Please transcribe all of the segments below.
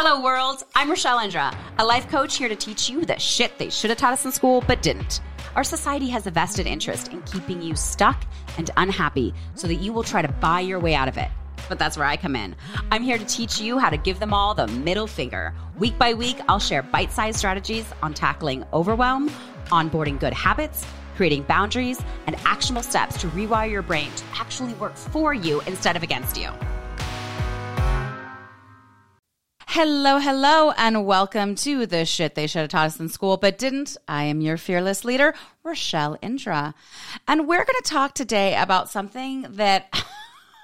Hello, world. I'm Rachelle Indra, a life coach here to teach you the shit they should have taught us in school but didn't. Our society has a vested interest in keeping you stuck and unhappy so that you will try to buy your way out of it. But that's where I come in. I'm here to teach you how to give them all the middle finger. Week by week, I'll share bite sized strategies on tackling overwhelm, onboarding good habits, creating boundaries, and actionable steps to rewire your brain to actually work for you instead of against you. Hello, hello, and welcome to the shit they should have taught us in school but didn't. I am your fearless leader, Rachelle Indra. And we're going to talk today about something that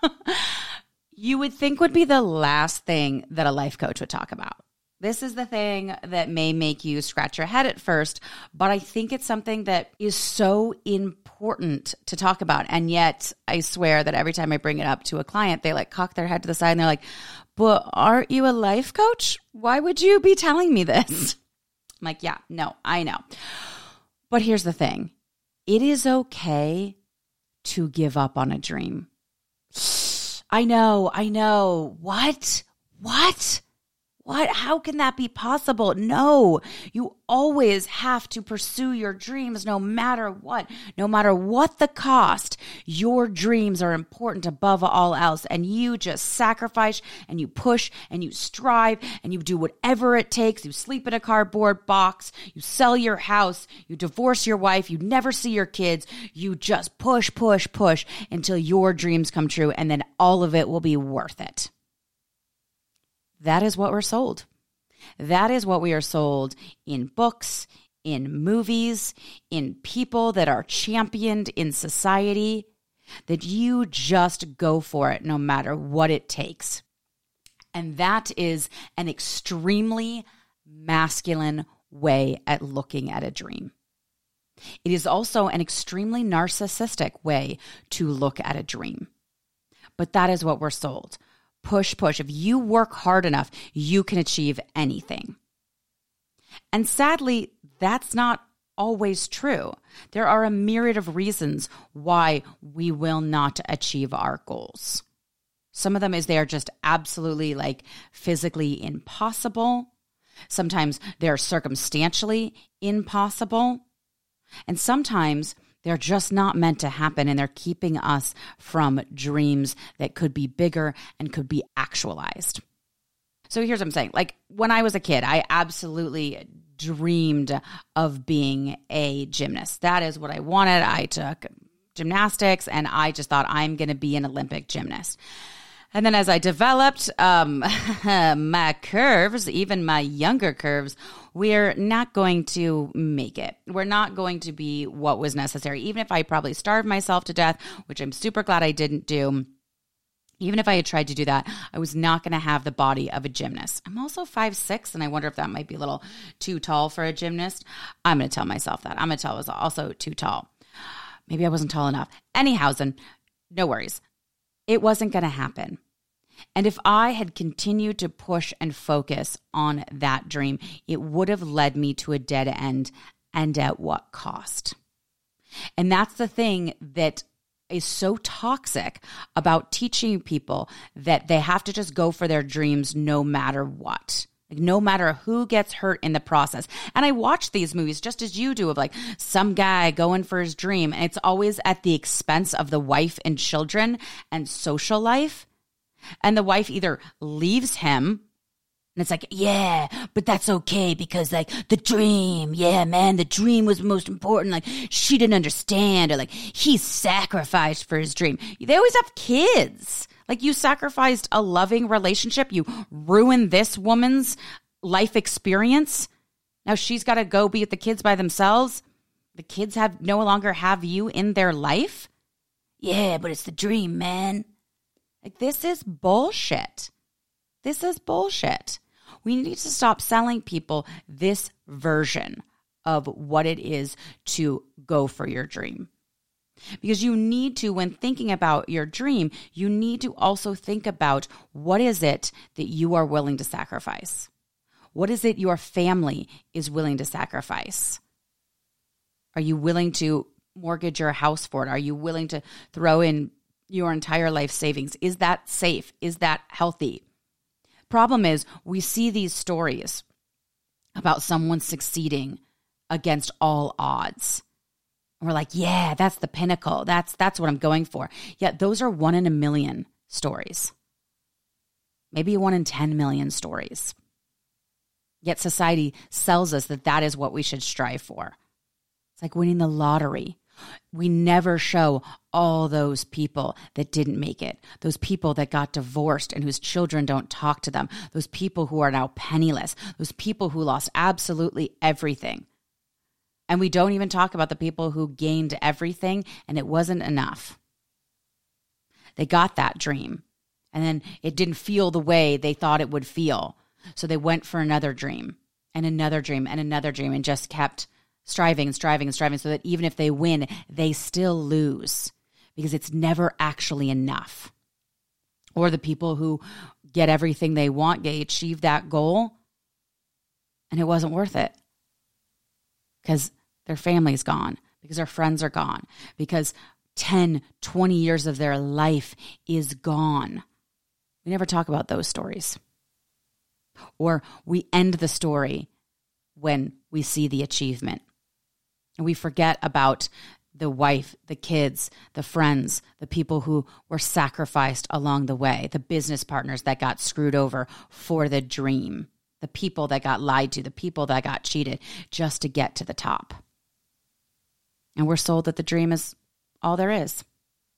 you would think would be the last thing that a life coach would talk about. This is the thing that may make you scratch your head at first, but I think it's something that is so important to talk about. And yet, I swear that every time I bring it up to a client, they like cock their head to the side and they're like, But aren't you a life coach? Why would you be telling me this? Mm. I'm like, Yeah, no, I know. But here's the thing it is okay to give up on a dream. I know, I know. What? What? What? How can that be possible? No, you always have to pursue your dreams no matter what, no matter what the cost. Your dreams are important above all else. And you just sacrifice and you push and you strive and you do whatever it takes. You sleep in a cardboard box, you sell your house, you divorce your wife, you never see your kids. You just push, push, push until your dreams come true. And then all of it will be worth it. That is what we're sold. That is what we are sold in books, in movies, in people that are championed in society, that you just go for it no matter what it takes. And that is an extremely masculine way at looking at a dream. It is also an extremely narcissistic way to look at a dream. But that is what we're sold push, push. If you work hard enough, you can achieve anything. And sadly, that's not always true. There are a myriad of reasons why we will not achieve our goals. Some of them is they are just absolutely like physically impossible. Sometimes they're circumstantially impossible. And sometimes they're just not meant to happen, and they're keeping us from dreams that could be bigger and could be actualized. So here's what I'm saying. Like when I was a kid, I absolutely dreamed of being a gymnast. That is what I wanted. I took gymnastics and I just thought I'm going to be an Olympic gymnast. And then as I developed um, my curves, even my younger curves, we're not going to make it. We're not going to be what was necessary. Even if I probably starved myself to death, which I'm super glad I didn't do. Even if I had tried to do that, I was not going to have the body of a gymnast. I'm also five six, and I wonder if that might be a little too tall for a gymnast. I'm going to tell myself that. I'm going to tell I was also too tall. Maybe I wasn't tall enough. Anyhowsen, no worries. It wasn't going to happen. And if I had continued to push and focus on that dream, it would have led me to a dead end and at what cost? And that's the thing that is so toxic about teaching people that they have to just go for their dreams no matter what. No matter who gets hurt in the process. And I watch these movies just as you do of like some guy going for his dream and it's always at the expense of the wife and children and social life. And the wife either leaves him and it's like, yeah, but that's okay because like the dream, yeah, man, the dream was most important. Like she didn't understand or like he sacrificed for his dream. They always have kids. Like you sacrificed a loving relationship. You ruined this woman's life experience. Now she's got to go be with the kids by themselves. The kids have no longer have you in their life. Yeah, but it's the dream, man. Like, this is bullshit. This is bullshit. We need to stop selling people this version of what it is to go for your dream. Because you need to, when thinking about your dream, you need to also think about what is it that you are willing to sacrifice? What is it your family is willing to sacrifice? Are you willing to mortgage your house for it? Are you willing to throw in your entire life savings. Is that safe? Is that healthy? problem is we see these stories about someone succeeding against all odds. And we're like, yeah, that's the pinnacle. That's that's what I'm going for. Yet those are one in a million stories. Maybe one in 10 million stories. Yet society sells us that that is what we should strive for. It's like winning the lottery. We never show all those people that didn't make it, those people that got divorced and whose children don't talk to them, those people who are now penniless, those people who lost absolutely everything. And we don't even talk about the people who gained everything and it wasn't enough. They got that dream and then it didn't feel the way they thought it would feel. So they went for another dream and another dream and another dream and just kept striving and striving and striving so that even if they win, they still lose because it's never actually enough. Or the people who get everything they want, they achieve that goal, and it wasn't worth it because their family's gone, because their friends are gone, because 10, 20 years of their life is gone. We never talk about those stories. Or we end the story when we see the achievement. And we forget about the wife, the kids, the friends, the people who were sacrificed along the way, the business partners that got screwed over for the dream, the people that got lied to, the people that got cheated just to get to the top. And we're sold that the dream is all there is,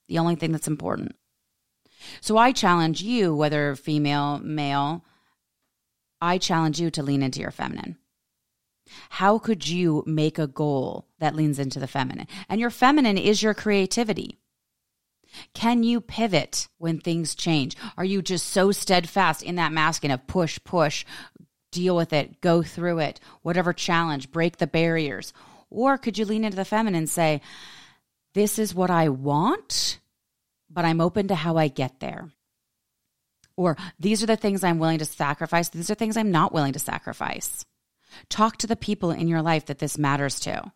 the only thing that's important. So I challenge you, whether female, male, I challenge you to lean into your feminine. How could you make a goal that leans into the feminine? And your feminine is your creativity. Can you pivot when things change? Are you just so steadfast in that masculine of push, push, deal with it, go through it, whatever challenge, break the barriers? Or could you lean into the feminine and say, This is what I want, but I'm open to how I get there? Or these are the things I'm willing to sacrifice, these are things I'm not willing to sacrifice. Talk to the people in your life that this matters to.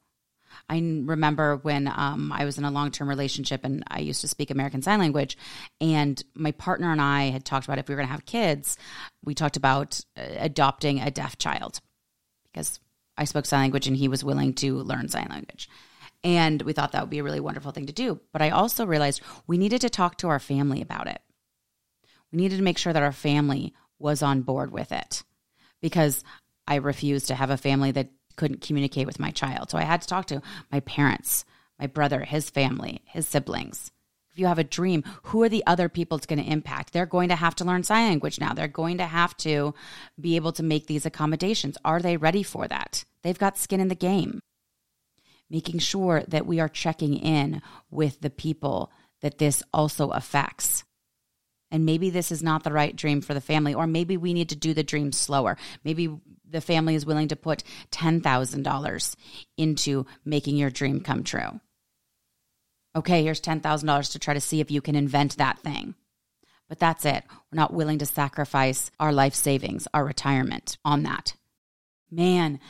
I remember when um, I was in a long term relationship and I used to speak American Sign Language, and my partner and I had talked about if we were going to have kids, we talked about uh, adopting a deaf child because I spoke sign language and he was willing to learn sign language. And we thought that would be a really wonderful thing to do. But I also realized we needed to talk to our family about it. We needed to make sure that our family was on board with it because I refused to have a family that couldn't communicate with my child. So I had to talk to my parents, my brother, his family, his siblings. If you have a dream, who are the other people it's going to impact? They're going to have to learn sign language now. They're going to have to be able to make these accommodations. Are they ready for that? They've got skin in the game. Making sure that we are checking in with the people that this also affects. And maybe this is not the right dream for the family, or maybe we need to do the dream slower. Maybe the family is willing to put $10,000 into making your dream come true. Okay, here's $10,000 to try to see if you can invent that thing. But that's it. We're not willing to sacrifice our life savings, our retirement on that. Man,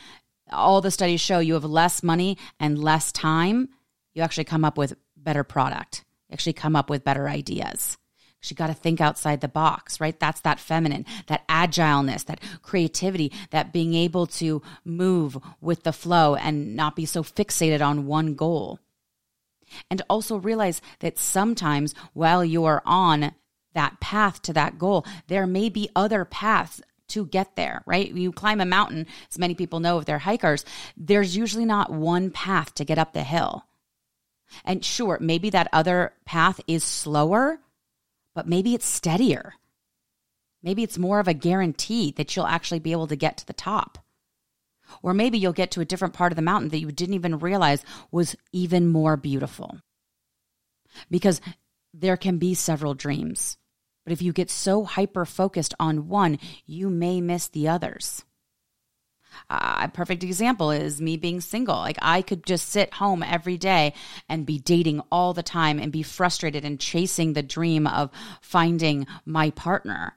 all the studies show you have less money and less time, you actually come up with better product. You actually come up with better ideas. She got to think outside the box, right? That's that feminine, that agileness, that creativity, that being able to move with the flow and not be so fixated on one goal. And also realize that sometimes while you're on that path to that goal, there may be other paths to get there, right? You climb a mountain, as many people know if they're hikers, there's usually not one path to get up the hill. And sure, maybe that other path is slower, but maybe it's steadier. Maybe it's more of a guarantee that you'll actually be able to get to the top. Or maybe you'll get to a different part of the mountain that you didn't even realize was even more beautiful. Because there can be several dreams. But if you get so hyper focused on one, you may miss the others. A perfect example is me being single. Like I could just sit home every day and be dating all the time and be frustrated and chasing the dream of finding my partner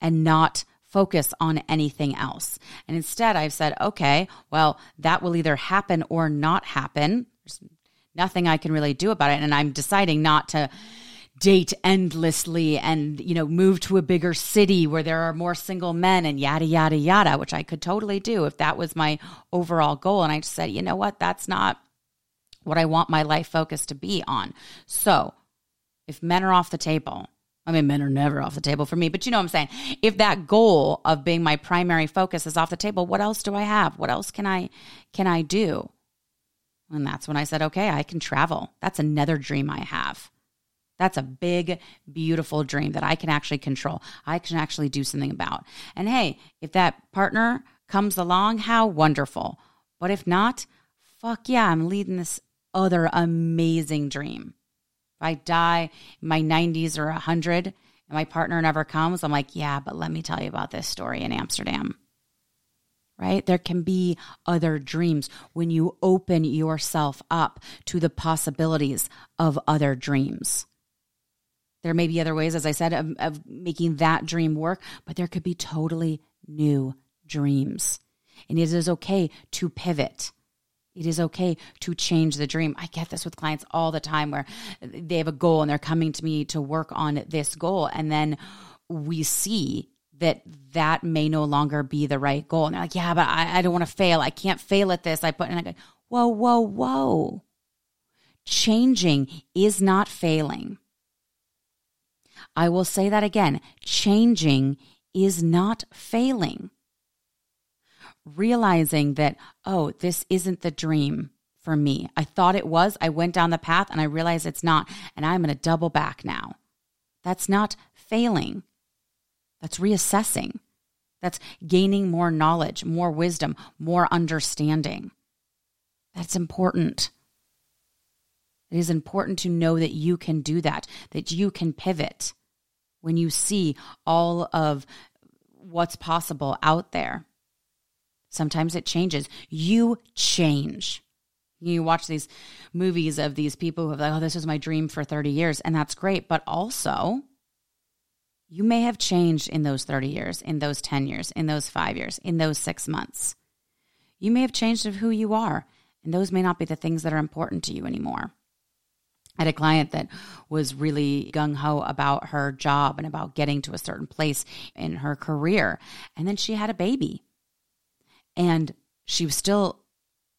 and not focus on anything else. And instead, I've said, okay, well, that will either happen or not happen. There's nothing I can really do about it. And I'm deciding not to date endlessly and, you know, move to a bigger city where there are more single men and yada, yada, yada, which I could totally do if that was my overall goal. And I just said, you know what? That's not what I want my life focus to be on. So if men are off the table, I mean, men are never off the table for me, but you know what I'm saying? If that goal of being my primary focus is off the table, what else do I have? What else can I can I do? And that's when I said, okay, I can travel. That's another dream I have. That's a big, beautiful dream that I can actually control. I can actually do something about. And hey, if that partner comes along, how wonderful. But if not, fuck yeah, I'm leading this other amazing dream. If I die in my 90s or 100 and my partner never comes, I'm like, yeah, but let me tell you about this story in Amsterdam. Right? There can be other dreams when you open yourself up to the possibilities of other dreams. There may be other ways, as I said, of, of making that dream work, but there could be totally new dreams. And it is okay to pivot. It is okay to change the dream. I get this with clients all the time where they have a goal and they're coming to me to work on this goal. And then we see that that may no longer be the right goal. And they're like, yeah, but I, I don't want to fail. I can't fail at this. I put, and I go, whoa, whoa, whoa. Changing is not failing. I will say that again. Changing is not failing realizing that, oh, this isn't the dream for me. I thought it was. I went down the path and I realized it's not. And I'm going to double back now. That's not failing. That's reassessing. That's gaining more knowledge, more wisdom, more understanding. That's important. It is important to know that you can do that, that you can pivot when you see all of what's possible out there. Sometimes it changes. You change. You watch these movies of these people who have like, oh, this was my dream for 30 years, and that's great. But also, you may have changed in those 30 years, in those 10 years, in those five years, in those six months. You may have changed of who you are, and those may not be the things that are important to you anymore. Had a client that was really gung ho about her job and about getting to a certain place in her career. And then she had a baby. And she was still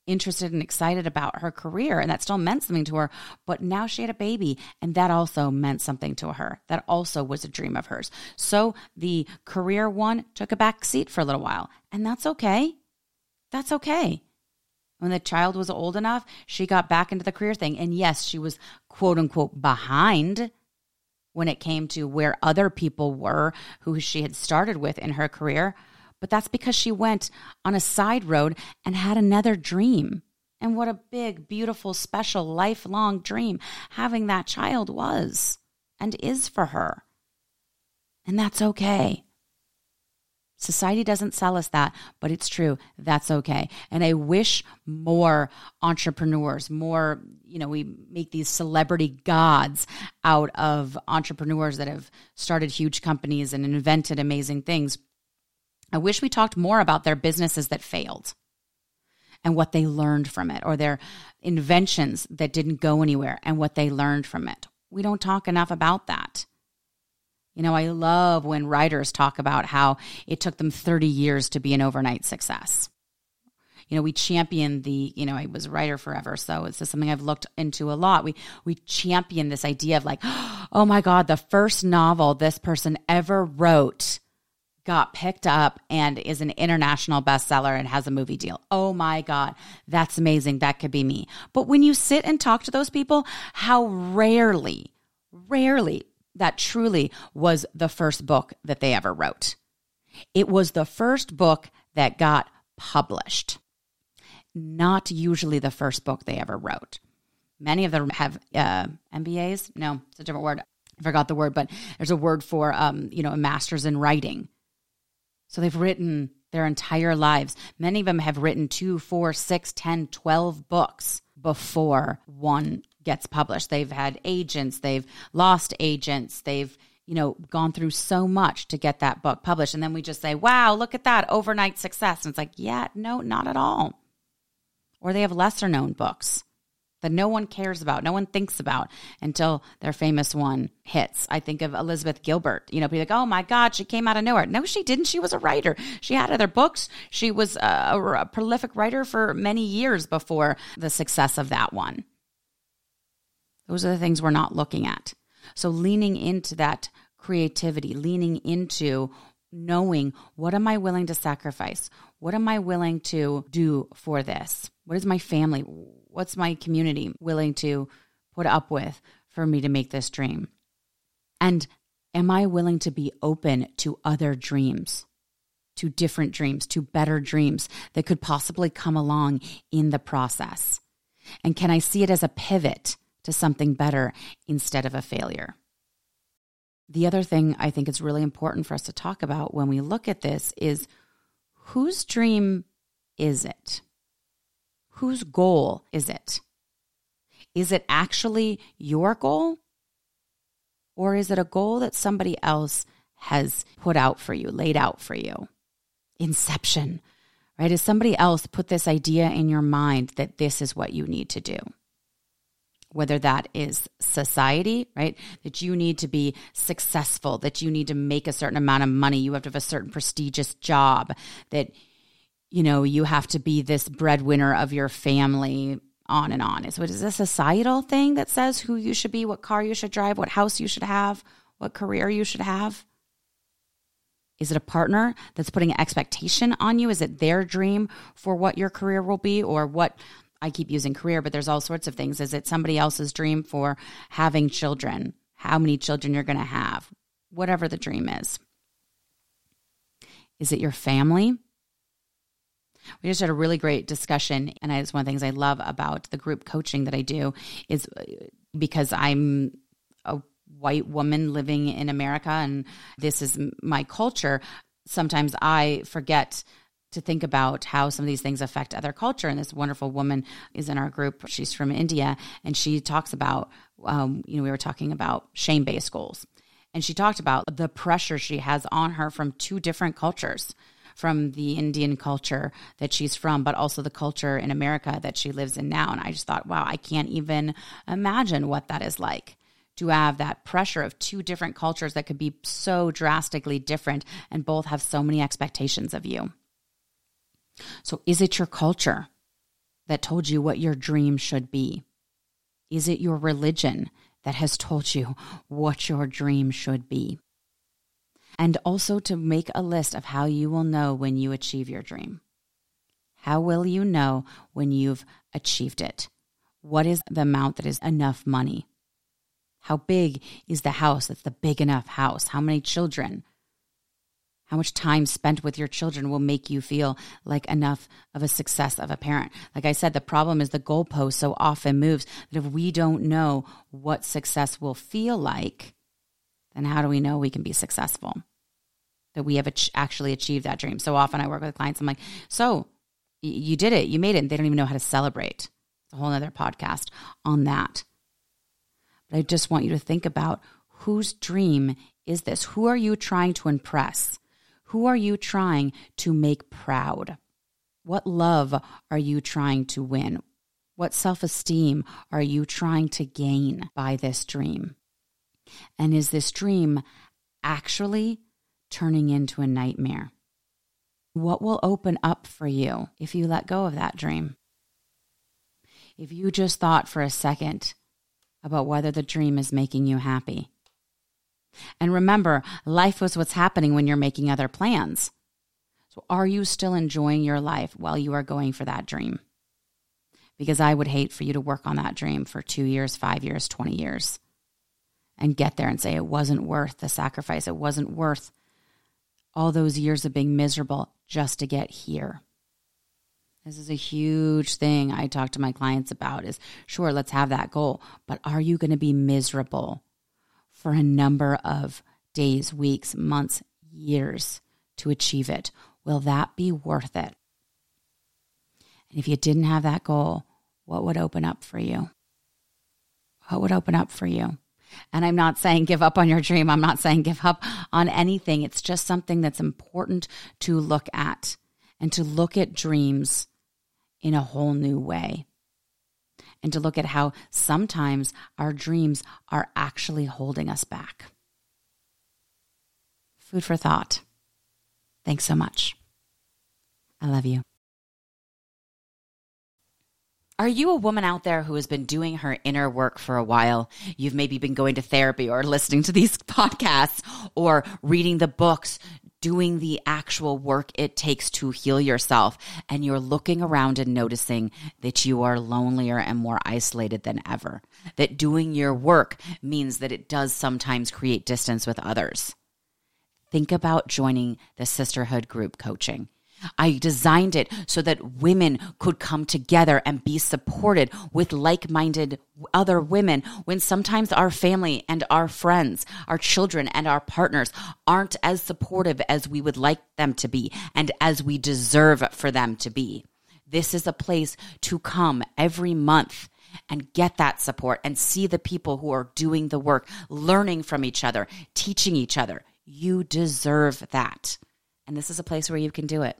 interested and excited about her career and that still meant something to her but now she had a baby and that also meant something to her that also was a dream of hers so the career one took a back seat for a little while and that's okay that's okay when the child was old enough she got back into the career thing and yes she was quote unquote behind when it came to where other people were who she had started with in her career but that's because she went on a side road and had another dream. And what a big, beautiful, special, lifelong dream having that child was and is for her. And that's okay. Society doesn't sell us that, but it's true. That's okay. And I wish more entrepreneurs, more, you know, we make these celebrity gods out of entrepreneurs that have started huge companies and invented amazing things. I wish we talked more about their businesses that failed and what they learned from it, or their inventions that didn't go anywhere and what they learned from it. We don't talk enough about that. You know, I love when writers talk about how it took them 30 years to be an overnight success. You know, we champion the, you know, I was a writer forever, so it's just something I've looked into a lot. We we champion this idea of like, oh my God, the first novel this person ever wrote got picked up and is an international bestseller and has a movie deal. Oh my God, that's amazing. That could be me. But when you sit and talk to those people, how rarely, rarely that truly was the first book that they ever wrote. It was the first book that got published, not usually the first book they ever wrote. Many of them have uh, MBAs. No, it's a different word. I forgot the word, but there's a word for um, you know a master's in writing so they've written their entire lives. Many of them have written two, four, six, ten, twelve books before one gets published. They've had agents, they've lost agents, they've you know, gone through so much to get that book published. And then we just say, wow, look at that overnight success. And it's like, yeah, no, not at all. Or they have lesser known books that no one cares about, no one thinks about until their famous one hits. I think of Elizabeth Gilbert. You know, be like, oh my God, she came out of nowhere. No, she didn't. She was a writer. She had other books. She was a, a prolific writer for many years before the success of that one. Those are the things we're not looking at. So leaning into that creativity, leaning into knowing what am I willing to sacrifice? What am I willing to do for this? What is my family? What's my community willing to put up with for me to make this dream? And am I willing to be open to other dreams, to different dreams, to better dreams that could possibly come along in the process? And can I see it as a pivot to something better instead of a failure? The other thing I think is really important for us to talk about when we look at this is whose dream is it? Whose goal is it? Is it actually your goal? Or is it a goal that somebody else has put out for you, laid out for you? Inception, right? Has somebody else put this idea in your mind that this is what you need to do? Whether that is society, right? That you need to be successful, that you need to make a certain amount of money, you have to have a certain prestigious job, that, you know, you have to be this breadwinner of your family, on and on. So, is a societal thing that says who you should be, what car you should drive, what house you should have, what career you should have? Is it a partner that's putting an expectation on you? Is it their dream for what your career will be or what I keep using career, but there's all sorts of things. Is it somebody else's dream for having children? How many children you're going to have? Whatever the dream is. Is it your family? We just had a really great discussion, and it's one of the things I love about the group coaching that I do is uh, because I'm a white woman living in America and this is my culture. Sometimes I forget to think about how some of these things affect other culture. And this wonderful woman is in our group. She's from India, and she talks about, um, you know, we were talking about shame based goals. And she talked about the pressure she has on her from two different cultures from the Indian culture that she's from, but also the culture in America that she lives in now. And I just thought, wow, I can't even imagine what that is like to have that pressure of two different cultures that could be so drastically different and both have so many expectations of you. So, is it your culture that told you what your dream should be? Is it your religion that has told you what your dream should be? And also to make a list of how you will know when you achieve your dream. How will you know when you've achieved it? What is the amount that is enough money? How big is the house that's the big enough house? How many children? How much time spent with your children will make you feel like enough of a success of a parent? Like I said, the problem is the goalpost so often moves that if we don't know what success will feel like, then how do we know we can be successful? That we have actually achieved that dream. So often I work with clients, I'm like, so you did it, you made it, and they don't even know how to celebrate. It's a whole other podcast on that. But I just want you to think about whose dream is this? Who are you trying to impress? Who are you trying to make proud? What love are you trying to win? What self esteem are you trying to gain by this dream? And is this dream actually turning into a nightmare? What will open up for you if you let go of that dream? If you just thought for a second about whether the dream is making you happy, and remember, life was what's happening when you're making other plans. So, are you still enjoying your life while you are going for that dream? Because I would hate for you to work on that dream for two years, five years, 20 years, and get there and say it wasn't worth the sacrifice. It wasn't worth all those years of being miserable just to get here. This is a huge thing I talk to my clients about is sure, let's have that goal, but are you going to be miserable for a number of days, weeks, months, years to achieve it. Will that be worth it? And if you didn't have that goal, what would open up for you? What would open up for you? And I'm not saying give up on your dream. I'm not saying give up on anything. It's just something that's important to look at and to look at dreams in a whole new way and to look at how sometimes our dreams are actually holding us back. Food for thought. Thanks so much. I love you. Are you a woman out there who has been doing her inner work for a while? You've maybe been going to therapy or listening to these podcasts or reading the books, doing the actual work it takes to heal yourself. And you're looking around and noticing that you are lonelier and more isolated than ever. That doing your work means that it does sometimes create distance with others. Think about joining the sisterhood group coaching. I designed it so that women could come together and be supported with like minded other women when sometimes our family and our friends, our children and our partners aren't as supportive as we would like them to be and as we deserve for them to be. This is a place to come every month and get that support and see the people who are doing the work, learning from each other, teaching each other. You deserve that. And this is a place where you can do it.